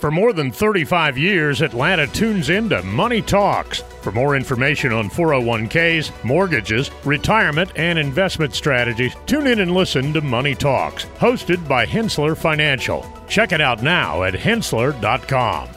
For more than 35 years, Atlanta tunes into Money Talks. For more information on 401ks, mortgages, retirement, and investment strategies, tune in and listen to Money Talks, hosted by Henssler Financial. Check it out now at henssler.com.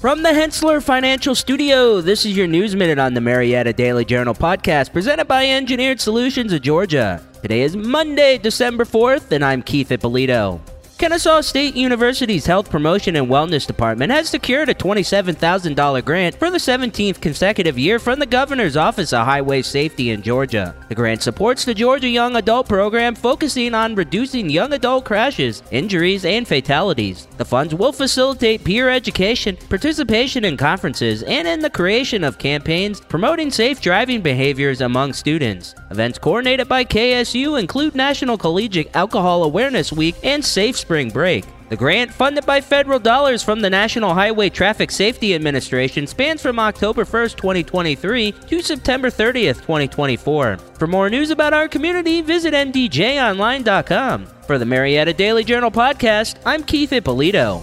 From the Henssler Financial Studio, this is your News Minute on the Marietta Daily Journal podcast presented by Engineered Solutions of Georgia. Today is Monday, December 4th, and I'm Keith Ippolito. Kennesaw State University's Health Promotion and Wellness Department has secured a $27,000 grant for the 17th consecutive year from the Governor's Office of Highway Safety in Georgia. The grant supports the Georgia Young Adult Program focusing on reducing young adult crashes, injuries, and fatalities. The funds will facilitate peer education, participation in conferences, and in the creation of campaigns promoting safe driving behaviors among students. Events coordinated by KSU include National Collegiate Alcohol Awareness Week and Safe Spring Break. The grant, funded by federal dollars from the National Highway Traffic Safety Administration, spans from October 1st, 2023 to September 30th, 2024. For more news about our community, visit mdjonline.com. For the Marietta Daily Journal podcast, I'm Keith Ippolito.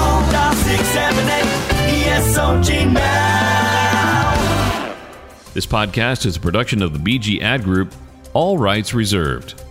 This podcast is a production of the BG Ad Group, all rights reserved.